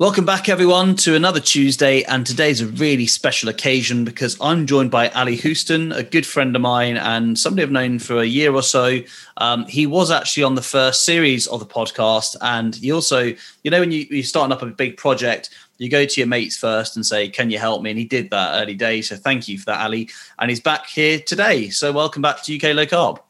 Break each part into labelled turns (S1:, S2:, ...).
S1: Welcome back, everyone, to another Tuesday. And today's a really special occasion because I'm joined by Ali Houston, a good friend of mine and somebody I've known for a year or so. Um, he was actually on the first series of the podcast. And he also, you know, when you, you're starting up a big project, you go to your mates first and say, Can you help me? And he did that early days. So thank you for that, Ali. And he's back here today. So welcome back to UK Low Carb.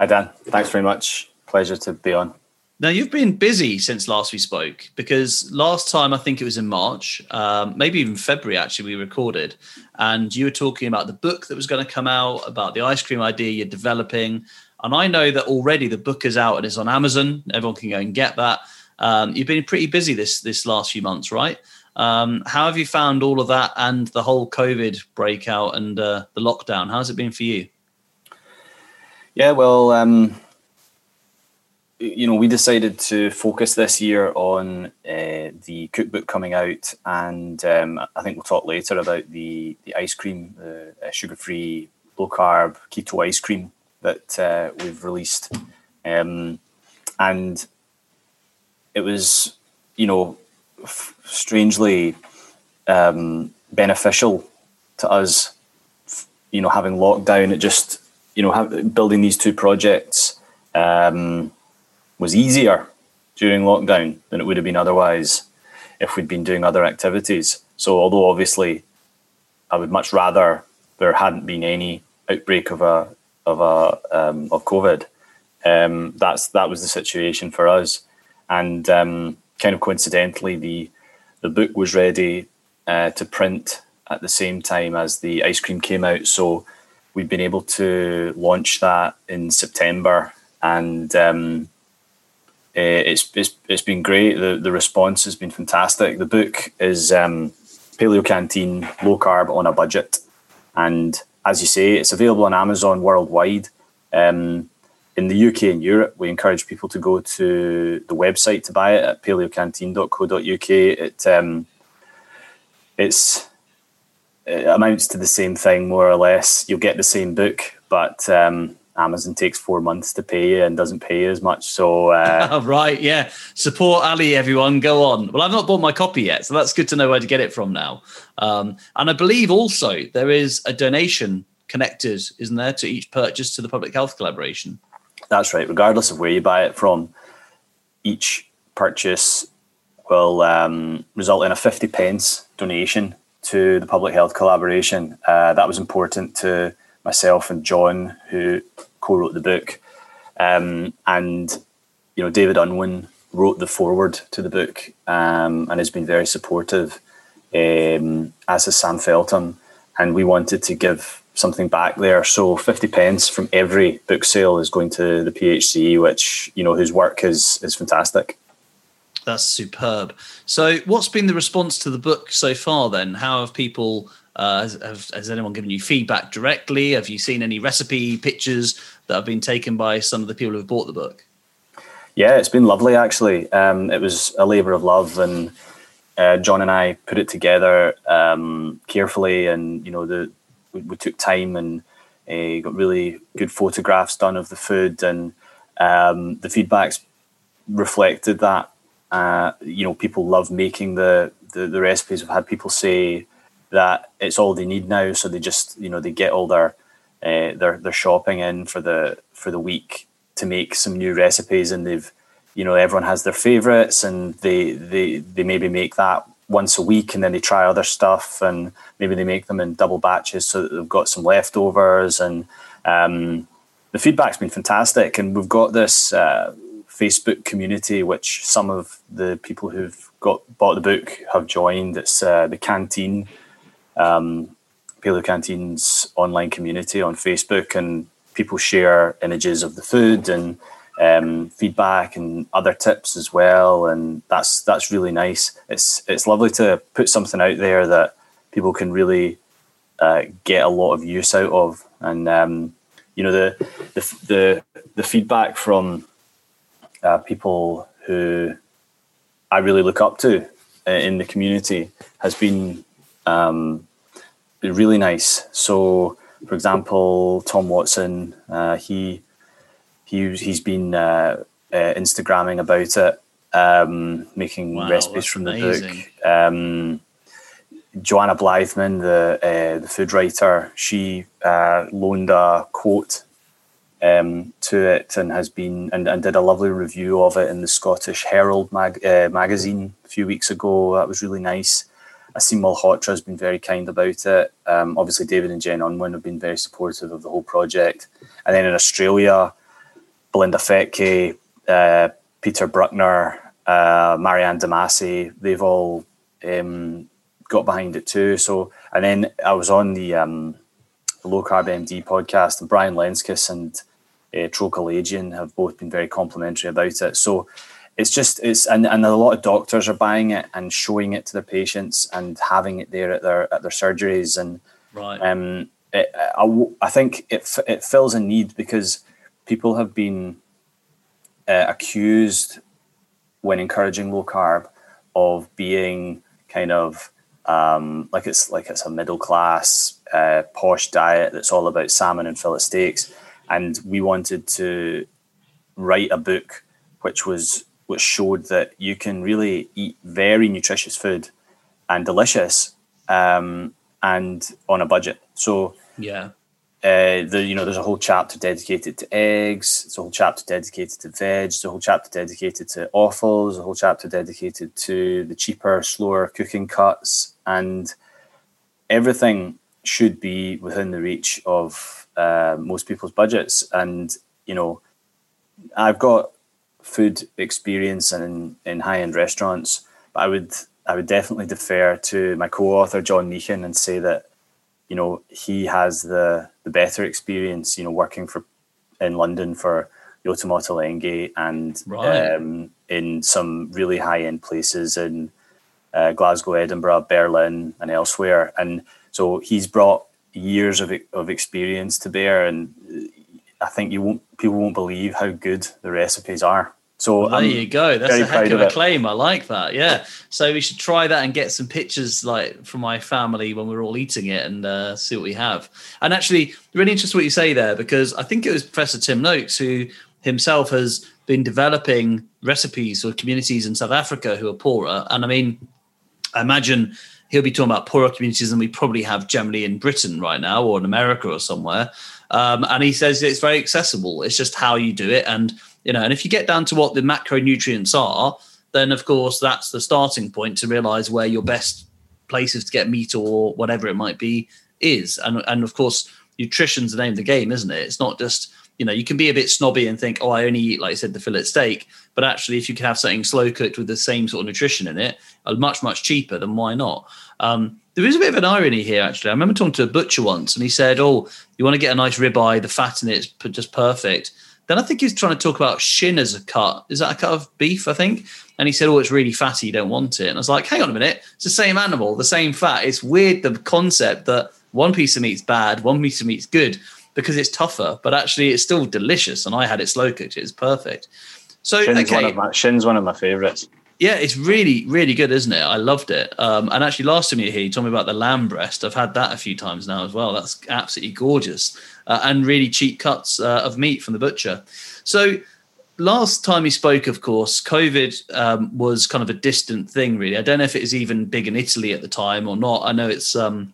S2: Hi, Dan. Thanks very much. Pleasure to be on.
S1: Now you've been busy since last we spoke because last time I think it was in March, um, maybe even February. Actually, we recorded, and you were talking about the book that was going to come out about the ice cream idea you're developing. And I know that already the book is out and it's on Amazon. Everyone can go and get that. Um, you've been pretty busy this this last few months, right? Um, how have you found all of that and the whole COVID breakout and uh, the lockdown? How's it been for you?
S2: Yeah, well, um, you know, we decided to focus this year on uh, the cookbook coming out, and um, I think we'll talk later about the the ice cream, the uh, sugar free, low carb, keto ice cream that uh, we've released, um, and it was, you know, f- strangely um, beneficial to us. F- you know, having lockdown, it just you know, building these two projects. Um, was easier during lockdown than it would have been otherwise if we'd been doing other activities. So, although obviously I would much rather there hadn't been any outbreak of a of a um, of COVID, um, that's that was the situation for us, and um, kind of coincidentally, the the book was ready uh, to print at the same time as the ice cream came out. So we've been able to launch that in September, and um, uh, it's, it's it's been great. The the response has been fantastic. The book is um, Paleo Canteen, low carb on a budget, and as you say, it's available on Amazon worldwide. Um, in the UK and Europe, we encourage people to go to the website to buy it at paleocanteen.co.uk. It um, it's it amounts to the same thing more or less. You'll get the same book, but um, Amazon takes four months to pay you and doesn't pay you as much. So uh,
S1: right, yeah, support Ali, everyone. Go on. Well, I've not bought my copy yet, so that's good to know where to get it from now. Um, and I believe also there is a donation connected, isn't there, to each purchase to the public health collaboration.
S2: That's right. Regardless of where you buy it from, each purchase will um, result in a fifty pence donation to the public health collaboration. Uh, that was important to myself and John, who co-wrote the book, um, and you know David Unwin wrote the foreword to the book um, and has been very supportive, um, as has Sam Feltham, and we wanted to give something back there. So fifty pence from every book sale is going to the PHC, which you know whose work is is fantastic.
S1: That's superb. So, what's been the response to the book so far? Then, how have people uh, has, have, has, anyone given you feedback directly? Have you seen any recipe pictures that have been taken by some of the people who've bought the book?
S2: Yeah, it's been lovely actually. Um, it was a labour of love, and uh, John and I put it together um, carefully, and you know the we, we took time and uh, got really good photographs done of the food, and um, the feedbacks reflected that. Uh, you know, people love making the, the the recipes. We've had people say that it's all they need now. So they just you know they get all their uh, their their shopping in for the for the week to make some new recipes, and they've you know everyone has their favorites, and they they they maybe make that once a week, and then they try other stuff, and maybe they make them in double batches so that they've got some leftovers, and um, the feedback's been fantastic, and we've got this. Uh, Facebook community, which some of the people who've got bought the book have joined. It's uh, the Canteen um, Paleo Canteen's online community on Facebook, and people share images of the food and um, feedback and other tips as well, and that's that's really nice. It's it's lovely to put something out there that people can really uh, get a lot of use out of, and um, you know the the the, the feedback from uh, people who I really look up to uh, in the community has been um, really nice. So, for example, Tom Watson, uh, he he he's been uh, uh, Instagramming about it, um, making
S1: Wow,
S2: recipes from the
S1: amazing.
S2: book. Um, Joanna Blythman, the uh, the food writer, she uh, loaned a quote um, to it and has been and, and did a lovely review of it in the Scottish Herald mag- uh, magazine a few weeks ago. That was really nice. Asim Malhotra has been very kind about it. Um, obviously, David and Jen Unwin have been very supportive of the whole project. And then in Australia, Belinda Fettke, uh, Peter Brukner, uh, Maryanne Demasi, they've all um, got behind it too. So, and then I was on the, um, the Low Carb MD podcast, and Brian Lenzkes and uh, Tro have both been very complimentary about it. So, it's just it's and, and a lot of doctors are buying it and showing it to their patients and having it there at their at their surgeries and
S1: Right.
S2: um, it, I, I think it it fills a need because people have been uh, accused when encouraging low carb of being kind of um, like it's like it's a middle class uh, posh diet that's all about salmon and fillet steaks, and we wanted to write a book which was which showed that you can really eat very nutritious food and delicious um, and on a budget. So
S1: yeah.
S2: uh, the you know there's a whole chapter dedicated to eggs. There's a whole chapter dedicated to veg. There's a whole chapter dedicated to offals. There's a whole chapter dedicated to the cheaper, slower cooking cuts, and everything should be within the reach of uh, most people's budgets. And you know, I've got food experience in in high end restaurants, but I would I would definitely defer to my co-author John Meehan and say that you know he has the the better experience you know working for in london for Yotam Ottolenghi and
S1: Right.
S2: um, in some really high end places in uh, glasgow edinburgh berlin and elsewhere and so he's brought years of, of experience to bear and i think you won't people won't believe how good the recipes are so
S1: Well, there
S2: I'm
S1: you go. That's a heck of
S2: of
S1: a claim. I like that. Yeah. So we should try that and get some pictures like from my family when we're all eating it and uh, see what we have. And actually, really interesting what you say there because I think it was Professor Tim Noakes who himself has been developing recipes for communities in South Africa who are poorer. And I mean, I imagine he'll be talking about poorer communities than we probably have generally in Britain right now or in America or somewhere. Um, and he says it's very accessible. It's just how you do it. And, you know, and if you get down to what the macronutrients are, then of course that's the starting point to realize where your best places to get meat or whatever it might be is. And, and of course, nutrition's the name of the game, isn't it? It's not just, you know, you can be a bit snobby and think, oh, I only eat, like I said, the fillet steak. But actually, if you can have something slow cooked with the same sort of nutrition in it, uh, much, much cheaper, then why not? Um, there is a bit of an irony here, actually. I remember talking to a butcher once and he said, oh, you want to get a nice ribeye, the fat in it's just perfect. Then I think he was trying to talk about shin as a cut. Is that a cut of beef, I think? And he said, oh, it's really fatty, you don't want it. And I was like, hang on a minute, it's the same animal, the same fat. It's weird, the concept that one piece of meat's bad, one piece of meat's good because it's tougher, but actually it's still delicious. And I had it slow cooked, it's perfect. So,
S2: Shin's,
S1: okay.
S2: one of my, Shin's one of my favorites.
S1: Yeah, it's really, really good, isn't it? I loved it. Um, and actually, last time you were here, you told me about the lamb breast. I've had that a few times now as well. That's absolutely gorgeous uh, and really cheap cuts uh, of meat from the butcher. So, last time we spoke, of course, COVID um, was kind of a distant thing, really. I don't know if it was even big in Italy at the time or not. I know it's um,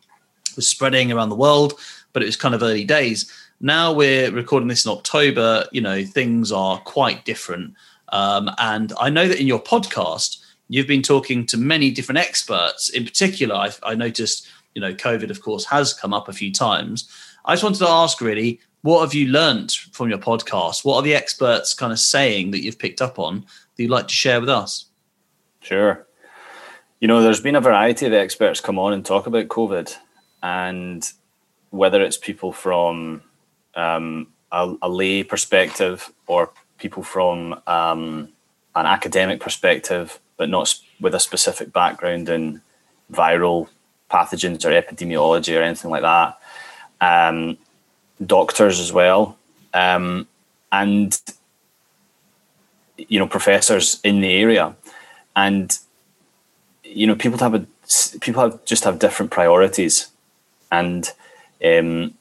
S1: was spreading around the world, but it was kind of early days. Now we're recording this in October. You know, things are quite different. Um, and I know that in your podcast, you've been talking to many different experts. In particular, I, I noticed, you know, COVID, of course, has come up a few times. I just wanted to ask really, what have you learnt from your podcast? What are the experts kind of saying that you've picked up on that you'd like to share with us?
S2: Sure. You know, there's been a variety of experts come on and talk about COVID, and whether it's people from um, a, a lay perspective or people from um, an academic perspective, but not with a specific background in viral pathogens or epidemiology or anything like that. Um, doctors as well, um, and you know professors in the area, and you know people have a people have just have different priorities, and um,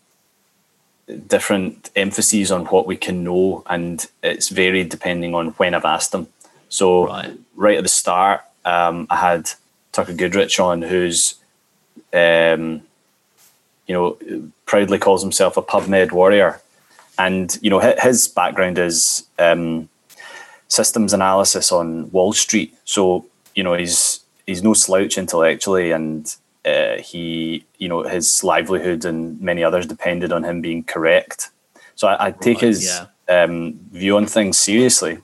S2: different emphases on what we can know, and it's varied depending on when I've asked them. So right, right at the start, um, I had Tucker Goodrich on, who's um, you know proudly calls himself a PubMed warrior, and you know his background is um, systems analysis on Wall Street. So you know he's he's no slouch intellectually, and uh, he you know his livelihood and many others depended on him being correct. So I, I take right, his yeah. um, view on things seriously,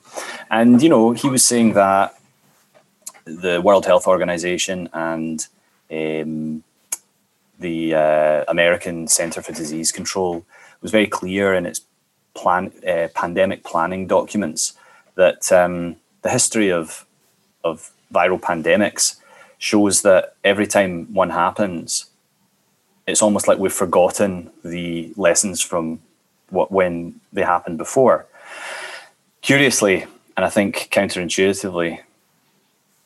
S2: and you know he was saying that the World Health Organization and um, the uh, American Center for Disease Control was very clear in its plan, uh, pandemic planning documents that um, the history of of viral pandemics shows that every time one happens, it's almost like we've forgotten the lessons from what when they happened before. Curiously, and I think counterintuitively,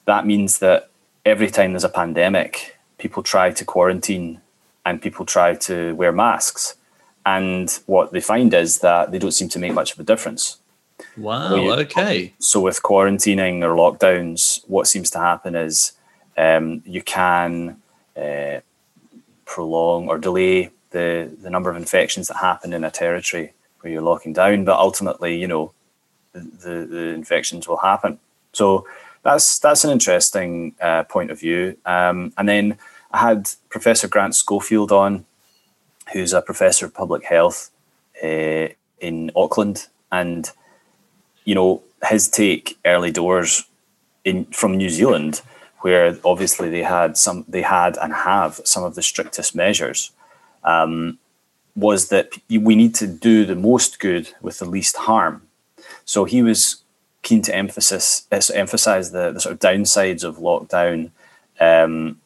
S2: that means that every time there's a pandemic, people try to quarantine and people try to wear masks. And what they find is that they don't seem to make much of a difference.
S1: Wow. You, okay.
S2: So with quarantining or lockdowns, what seems to happen is um, you can uh, prolong or delay the the number of infections that happen in a territory where you're locking down, but ultimately, you know, the the infections will happen. So that's that's an interesting uh, point of view. Um, and then I had Professor Grant Schofield on, who's a professor of public health uh, in Auckland, and you know his take early doors in from New Zealand, where obviously they had some, they had and have some of the strictest measures, um, was that we need to do the most good with the least harm. So he was keen to emphasis emphasize the, the sort of downsides of lockdown, um,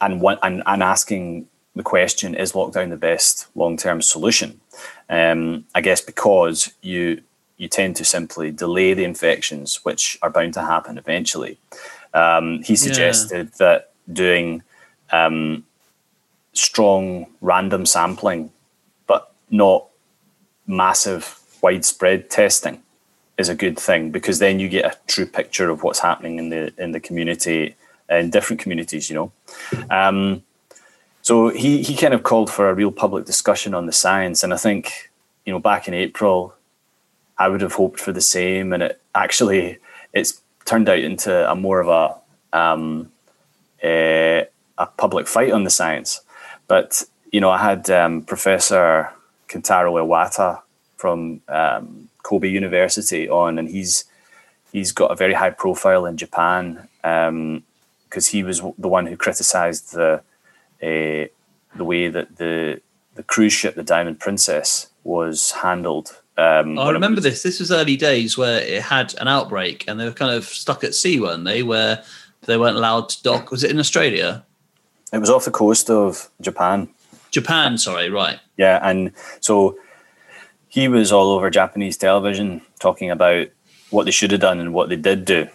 S2: and, one, and and asking the question: Is lockdown the best long term solution? Um, I guess because you you tend to simply delay the infections, which are bound to happen eventually. Um, he suggested yeah. that doing um, strong random sampling, but not massive widespread testing, is a good thing because then you get a true picture of what's happening in the in the community in different communities. You know. Um, so he, he kind of called for a real public discussion on the science, and I think you know back in April I would have hoped for the same, and it actually it's turned out into a more of a um, a, a public fight on the science. But you know, I had um, Professor Kentaro Iwata from um, Kobe University on, and he's he's got a very high profile in Japan because um, he was the one who criticised the uh, the way that the the cruise ship, the Diamond Princess, was handled
S1: um, I remember was, this. This was early days where it had an outbreak, and they were kind of stuck at sea, weren't they? Where they weren't allowed to dock. Was it in Australia?
S2: It was off the coast of Japan.
S1: Japan, sorry, right?
S2: Yeah, and so he was all over Japanese television talking about what they should have done and what they did do.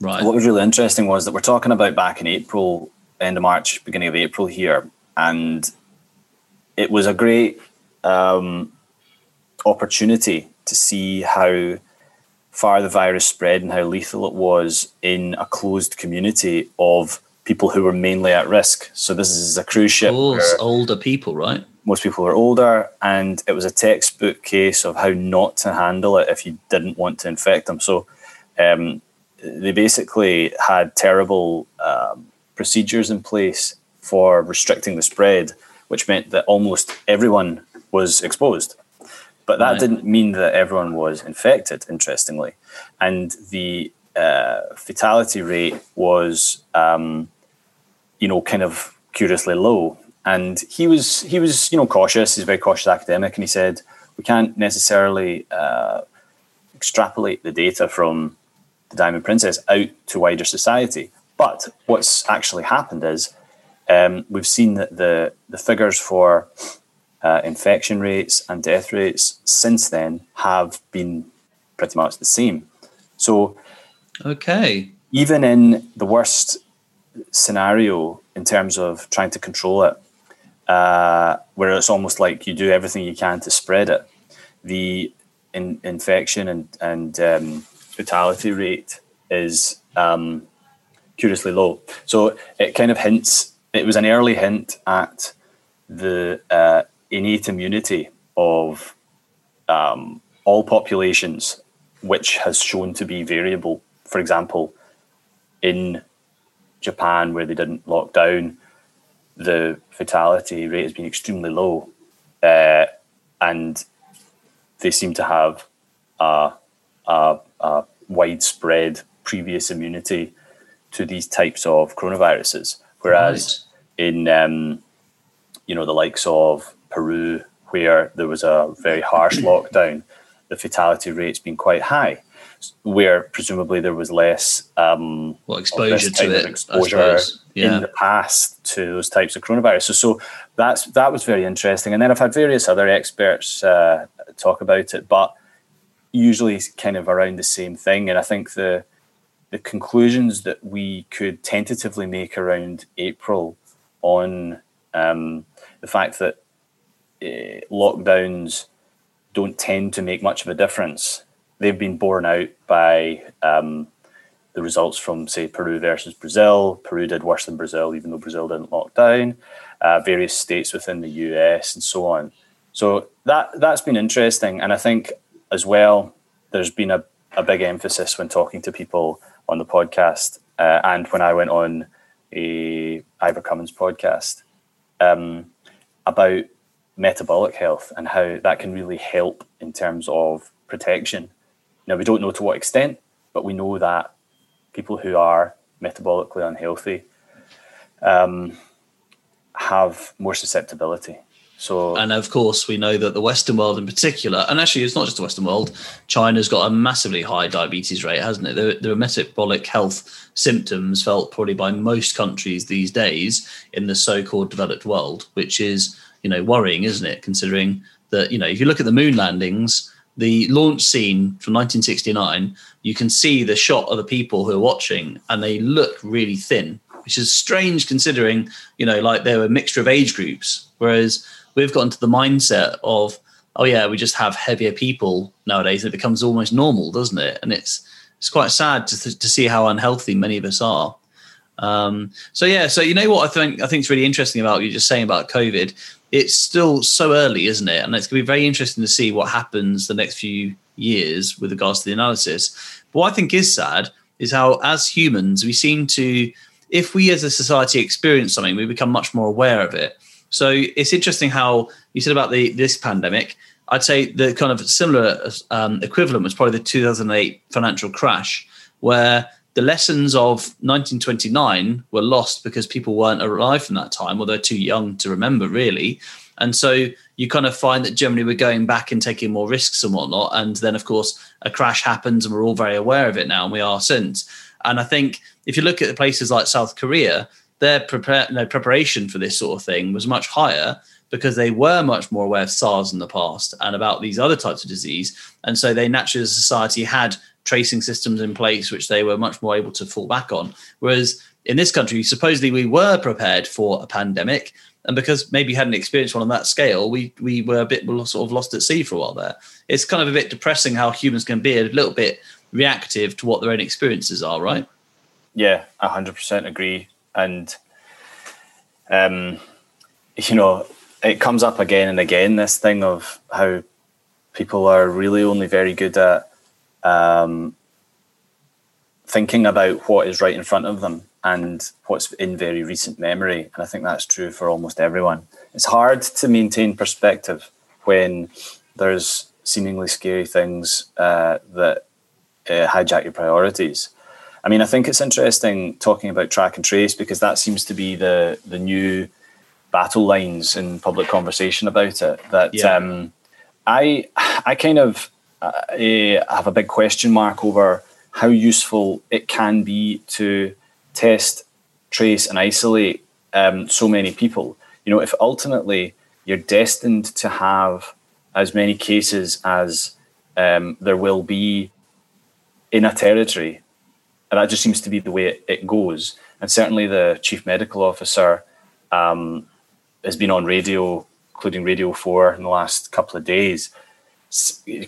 S1: Right.
S2: What was really interesting was that we're talking about back in April, end of March, beginning of April here, and it was a great um, opportunity to see how far the virus spread and how lethal it was in a closed community of people who were mainly at risk. So this is a cruise ship.
S1: older people, right?
S2: Most people were older, and it was a textbook case of how not to handle it if you didn't want to infect them. So um, they basically had terrible um, procedures in place for restricting the spread, which meant that almost everyone was exposed. But that right. didn't mean that everyone was infected, interestingly. And the uh, fatality rate was, um, you know, kind of curiously low. And he was, he was, you know, cautious. He's a very cautious academic, and he said we can't necessarily uh, extrapolate the data from the Diamond Princess out to wider society. But what's actually happened is um, we've seen that the the figures for uh, infection rates and death rates since then have been pretty much the same. So,
S1: okay,
S2: even in the worst scenario in terms of trying to control it, uh, where it's almost like you do everything you can to spread it, the in, infection and and um, fatality rate is um, curiously low. So it kind of hints. It was an early hint at the uh, innate immunity of um, all populations, which has shown to be variable. For example, in Japan, where they didn't lock down, the fatality rate has been extremely low, uh, and they seem to have a, a, a widespread previous immunity to these types of coronaviruses. Whereas right. in um, you know the likes of Peru, where there was a very harsh lockdown, the fatality rate's been quite high. Where presumably there was less um,
S1: well exposure to it,
S2: exposure yeah. in the past to those types of coronaviruses. So that's that was very interesting. And then I've had various other experts uh, talk about it, but usually kind of around the same thing. And I think the the conclusions that we could tentatively make around April on um, the fact that uh, lockdowns don't tend to make much of a difference. They've been borne out by um, the results from, say, Peru versus Brazil. Peru did worse than Brazil, even though Brazil didn't lock down. Uh, various states within the US and so on. So that that's been interesting, and I think as well, there's been a, a big emphasis when talking to people on the podcast uh, and when I went on a Ivor Cummins podcast um, about metabolic health and how that can really help in terms of protection. Now, we don't know to what extent, but we know that people who are metabolically unhealthy um, have more susceptibility so,
S1: and of course, we know that the Western world, in particular, and actually, it's not just the Western world. China's got a massively high diabetes rate, hasn't it? There, there are metabolic health symptoms felt probably by most countries these days in the so-called developed world, which is you know worrying, isn't it? Considering that you know if you look at the moon landings, the launch scene from 1969, you can see the shot of the people who are watching, and they look really thin, which is strange considering you know like they were a mixture of age groups, whereas we've gotten to the mindset of oh yeah we just have heavier people nowadays and it becomes almost normal doesn't it? And it's it's quite sad to, to see how unhealthy many of us are. Um, so yeah so you know what i think i think it's really interesting about you just saying about covid it's still so early isn't it? And it's going to be very interesting to see what happens the next few years with regards to the analysis. But what i think is sad is how as humans we seem to if we as a society experience something we become much more aware of it. So it's interesting how you said about the this pandemic. I'd say the kind of similar um, equivalent was probably the 2008 financial crash, where the lessons of 1929 were lost because people weren't alive from that time, or they're too young to remember, really. And so you kind of find that germany we're going back and taking more risks and whatnot. And then, of course, a crash happens, and we're all very aware of it now, and we are since. And I think if you look at places like South Korea, their prepare, no, preparation for this sort of thing was much higher because they were much more aware of SARS in the past and about these other types of disease. And so they naturally, as a society, had tracing systems in place which they were much more able to fall back on. Whereas in this country, supposedly we were prepared for a pandemic. And because maybe you hadn't experienced one on that scale, we we were a bit sort of lost at sea for a while there. It's kind of a bit depressing how humans can be a little bit reactive to what their own experiences are, right?
S2: Yeah, hundred percent agree and um, you know it comes up again and again this thing of how people are really only very good at um, thinking about what is right in front of them and what's in very recent memory and i think that's true for almost everyone it's hard to maintain perspective when there's seemingly scary things uh, that uh, hijack your priorities I mean, I think it's interesting talking about track and trace because that seems to be the the new battle lines in public conversation about it. That yeah. um, I I kind of uh, have a big question mark over how useful it can be to test, trace, and isolate um, so many people. You know, if ultimately you're destined to have as many cases as um, there will be in a territory and that just seems to be the way it, goes. And certainly, the chief medical officer um, has been on radio, including Radio Four, in the last couple of days,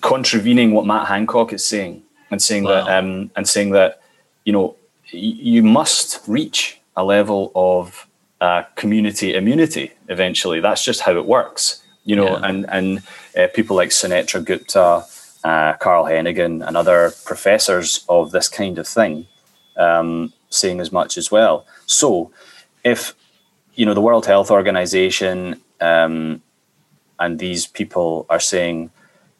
S2: contravening what Matt Hancock is saying. and saying wow. that um, and saying that you know you must reach a level of uh, community immunity eventually. That's just how it works, you know. Yeah. And and uh, people like Sunetra Gupta, uh, Carl Heneghan, and other professors of this kind of thing um, saying as much as well. So, if you know the World Health Organization um, and these people are saying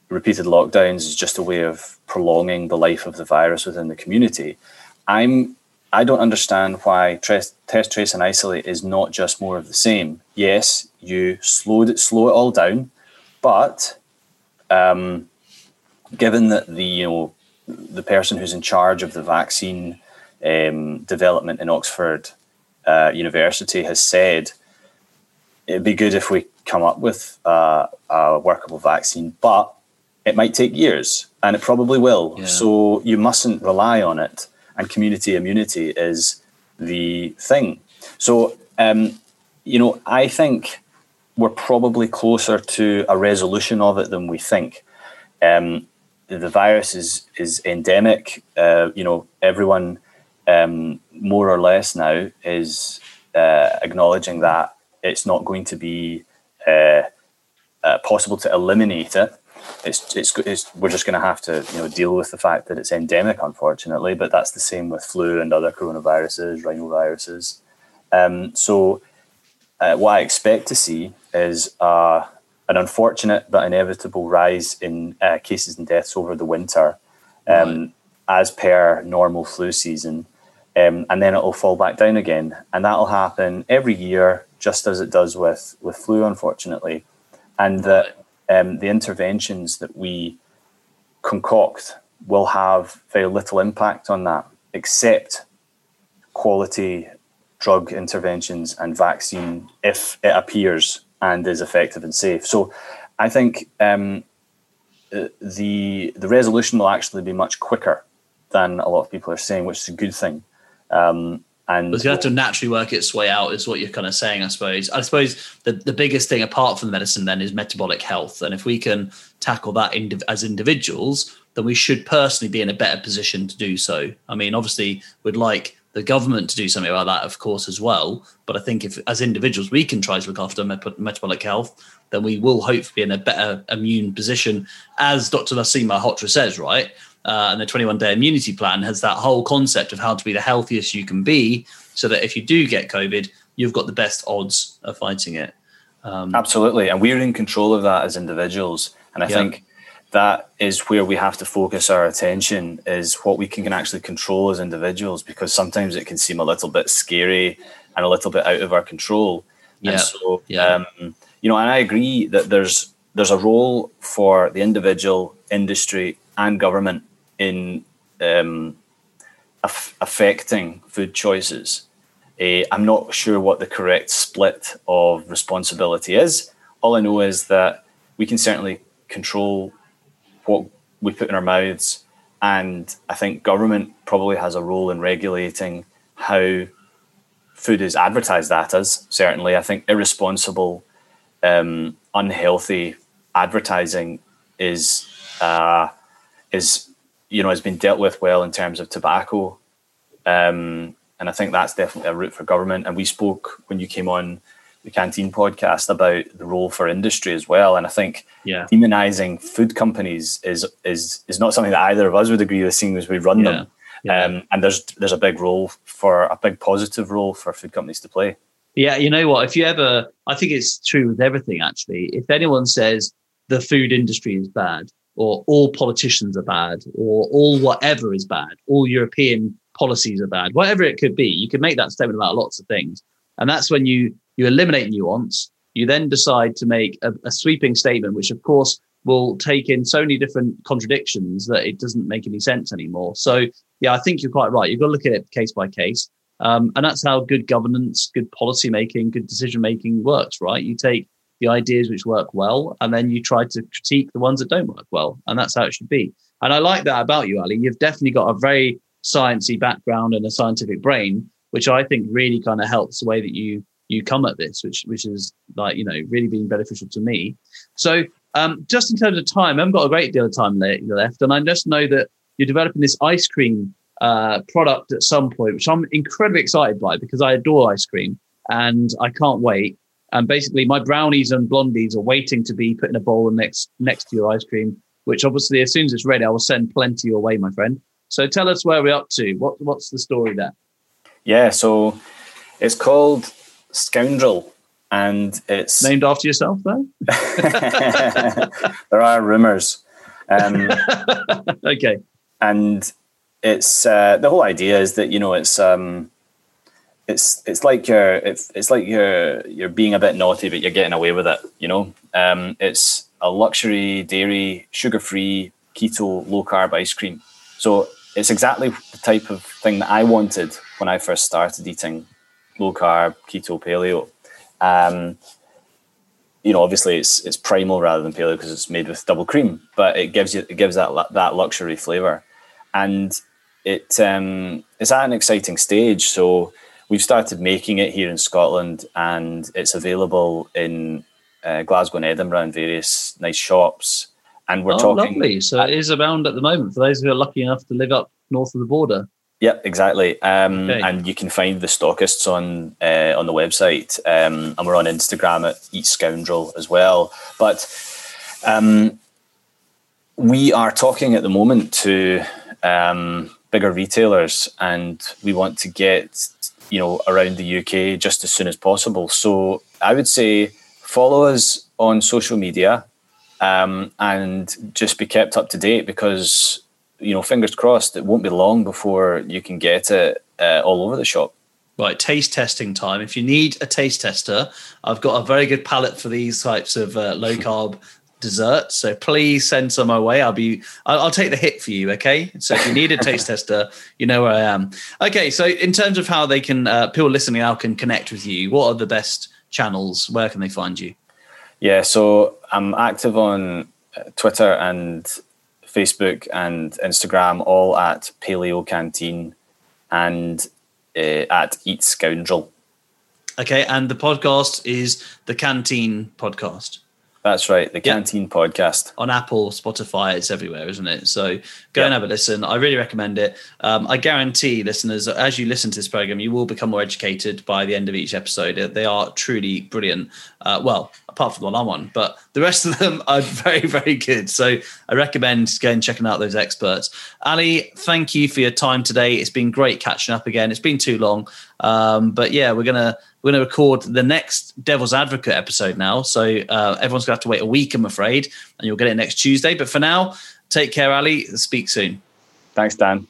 S2: repeated lockdowns is just a way of prolonging the life of the virus within the community, I'm I don't understand why test, test, trace, and isolate is not just more of the same. Yes, you slowed it, slow it all down, but um, given that the you know the person who's in charge of the vaccine um, development in Oxford uh, University has said it'd be good if we come up with uh, a workable vaccine, but it might take years, and it probably will. Yeah. So you mustn't rely on it and community immunity is the thing. So, um, you know, I think we're probably closer to a resolution of it than we think. Um, the virus is is endemic. Uh, you know, everyone um, more or less now is uh, acknowledging that it's not going to be uh, uh possible to eliminate it it's, it's, it's we're just going to have to you know deal with the fact that it's endemic, unfortunately. But that's the same with flu and other coronaviruses, rhinoviruses. Um, so uh, what I expect to see is uh, an unfortunate but inevitable rise in uh, cases and deaths over the winter, um, right. as per normal flu season, um, and then it'll fall back down again, and that'll happen every year, just as it does with with flu, unfortunately, and that um, the interventions that we concoct will have very little impact on that, except quality drug interventions and vaccine if it appears and is effective and safe. So I think um, the the resolution will actually be much quicker than a lot of people are saying, which is a good thing. Um, and
S1: it's going to have to naturally work its way out, is what you're kind of saying, I suppose. I suppose the, the biggest thing apart from medicine then is metabolic health. And if we can tackle that as individuals, then we should personally be in a better position to do so. I mean, obviously, we'd like the government to do something about that, of course, as well. But I think if, as individuals, we can try to look after metabolic health, then we will hopefully be in a better immune position, as Dr. Aseem Malhotra says, right? Uh, and the 21 day immunity plan has that whole concept of how to be the healthiest you can be so that if you do get COVID, you've got the best odds of fighting it.
S2: Um, Absolutely. And we're in control of that as individuals. And I yeah. think that is where we have to focus our attention is what we can actually control as individuals because sometimes it can seem a little bit scary and a little bit out of our control. Yeah. And so, yeah. Um, you know, and I agree that there's there's a role for the individual, industry, and government in um, af- affecting food choices. Uh, I'm not sure what the correct split of responsibility is. All I know is that we can certainly control what we put in our mouths, and I think government probably has a role in regulating how food is advertised at us. Certainly, I think irresponsible, um, unhealthy advertising is uh, is you know has been dealt with well in terms of tobacco, um, and I think that's definitely a route for government. And we spoke when you came on the Canteen podcast about the role for industry as well. And I think yeah. demonizing food companies is is is not something that either of us would agree with, seeing as we run yeah. them. Yeah. Um, and there's there's a big role for a big positive role for food companies to play.
S1: Yeah, you know what? If you ever, I think it's true with everything. Actually, if anyone says the food industry is bad, or all politicians are bad, or all whatever is bad, all European policies are bad, whatever it could be. You can make that statement about lots of things. And that's when you you eliminate nuance. You then decide to make a, a sweeping statement, which of course will take in so many different contradictions that it doesn't make any sense anymore. So yeah, I think you're quite right. You've got to look at it case by case. Um, and that's how good governance, good policy making, good decision making works, right? You take the ideas which work well, and then you try to critique the ones that don't work well. And that's how it should be. And I like that about you, Ali. You've definitely got a very sciencey background and a scientific brain, which I think really kind of helps the way that you you come at this, which which is like you know really being beneficial to me. So um, just in terms of time, I haven't got a great deal of time left, and I just know that you're developing this ice cream uh, product at some point, which I'm incredibly excited by because I adore ice cream and I can't wait. And basically, my brownies and blondies are waiting to be put in a bowl next next to your ice cream. Which obviously, as soon as it's ready, I will send plenty your way, my friend. So tell us where we're up to. What what's the story there?
S2: Yeah, so it's called Scoundrel, and it's
S1: named after yourself, though.
S2: there are rumors. Um,
S1: okay,
S2: and it's uh, the whole idea is that you know it's um, it's it's like you're it's, it's like you're you're being a bit naughty, but you're getting away with it. You know, um, it's a luxury dairy, sugar free, keto, low carb ice cream. So it's exactly the type of thing that I wanted when I first started eating low carb, keto, paleo. Um, you know, obviously it's it's primal rather than paleo because it's made with double cream, but it gives you it gives that that luxury flavor, and it um, it's at an exciting stage. So we've started making it here in Scotland, and it's available in uh, Glasgow and Edinburgh in various nice shops and we're oh, talking.
S1: Lovely. So it is around at the moment for those who are lucky enough to live up north of the border.
S2: Yep, exactly. Um, okay. And you can find the stockists on uh, on the website, um, and we're on Instagram at Eat Scoundrel as well. But um, we are talking at the moment to um, bigger retailers, and we want to get you know around the UK just as soon as possible. So I would say follow us on social media um, and just be kept up to date because you know, fingers crossed, it won't be long before you can get it uh, all over the shop.
S1: Right, taste testing time. If you need a taste tester, I've got a very good palate for these types of uh, low carb desserts. So please send some my way. I'll be, I'll, I'll, take the hit for you. Okay. So if you need a taste tester, you know where I am. Okay. So in terms of how they can, uh, people listening now can connect with you, what are the best channels? Where can they find you?
S2: Yeah, so I'm active on uh, Twitter and Facebook and Instagram, all at Paleo Canteen and uh, at Eat Scoundrel.
S1: Okay, and the podcast is the Canteen Podcast.
S2: That's right, the Canteen yep. Podcast
S1: on Apple, Spotify, it's everywhere, isn't it? So go yep. and have a listen. I really recommend it. Um, I guarantee, listeners, as you listen to this program, you will become more educated by the end of each episode. They are truly brilliant. Uh, well, apart from the one I'm on, but the rest of them are very, very good. So I recommend going checking out those experts. Ali, thank you for your time today. It's been great catching up again. It's been too long, um, but yeah, we're gonna we're going to record the next Devil's Advocate episode now. So uh, everyone's going to have to wait a week, I'm afraid, and you'll get it next Tuesday. But for now, take care, Ali. Speak soon.
S2: Thanks, Dan.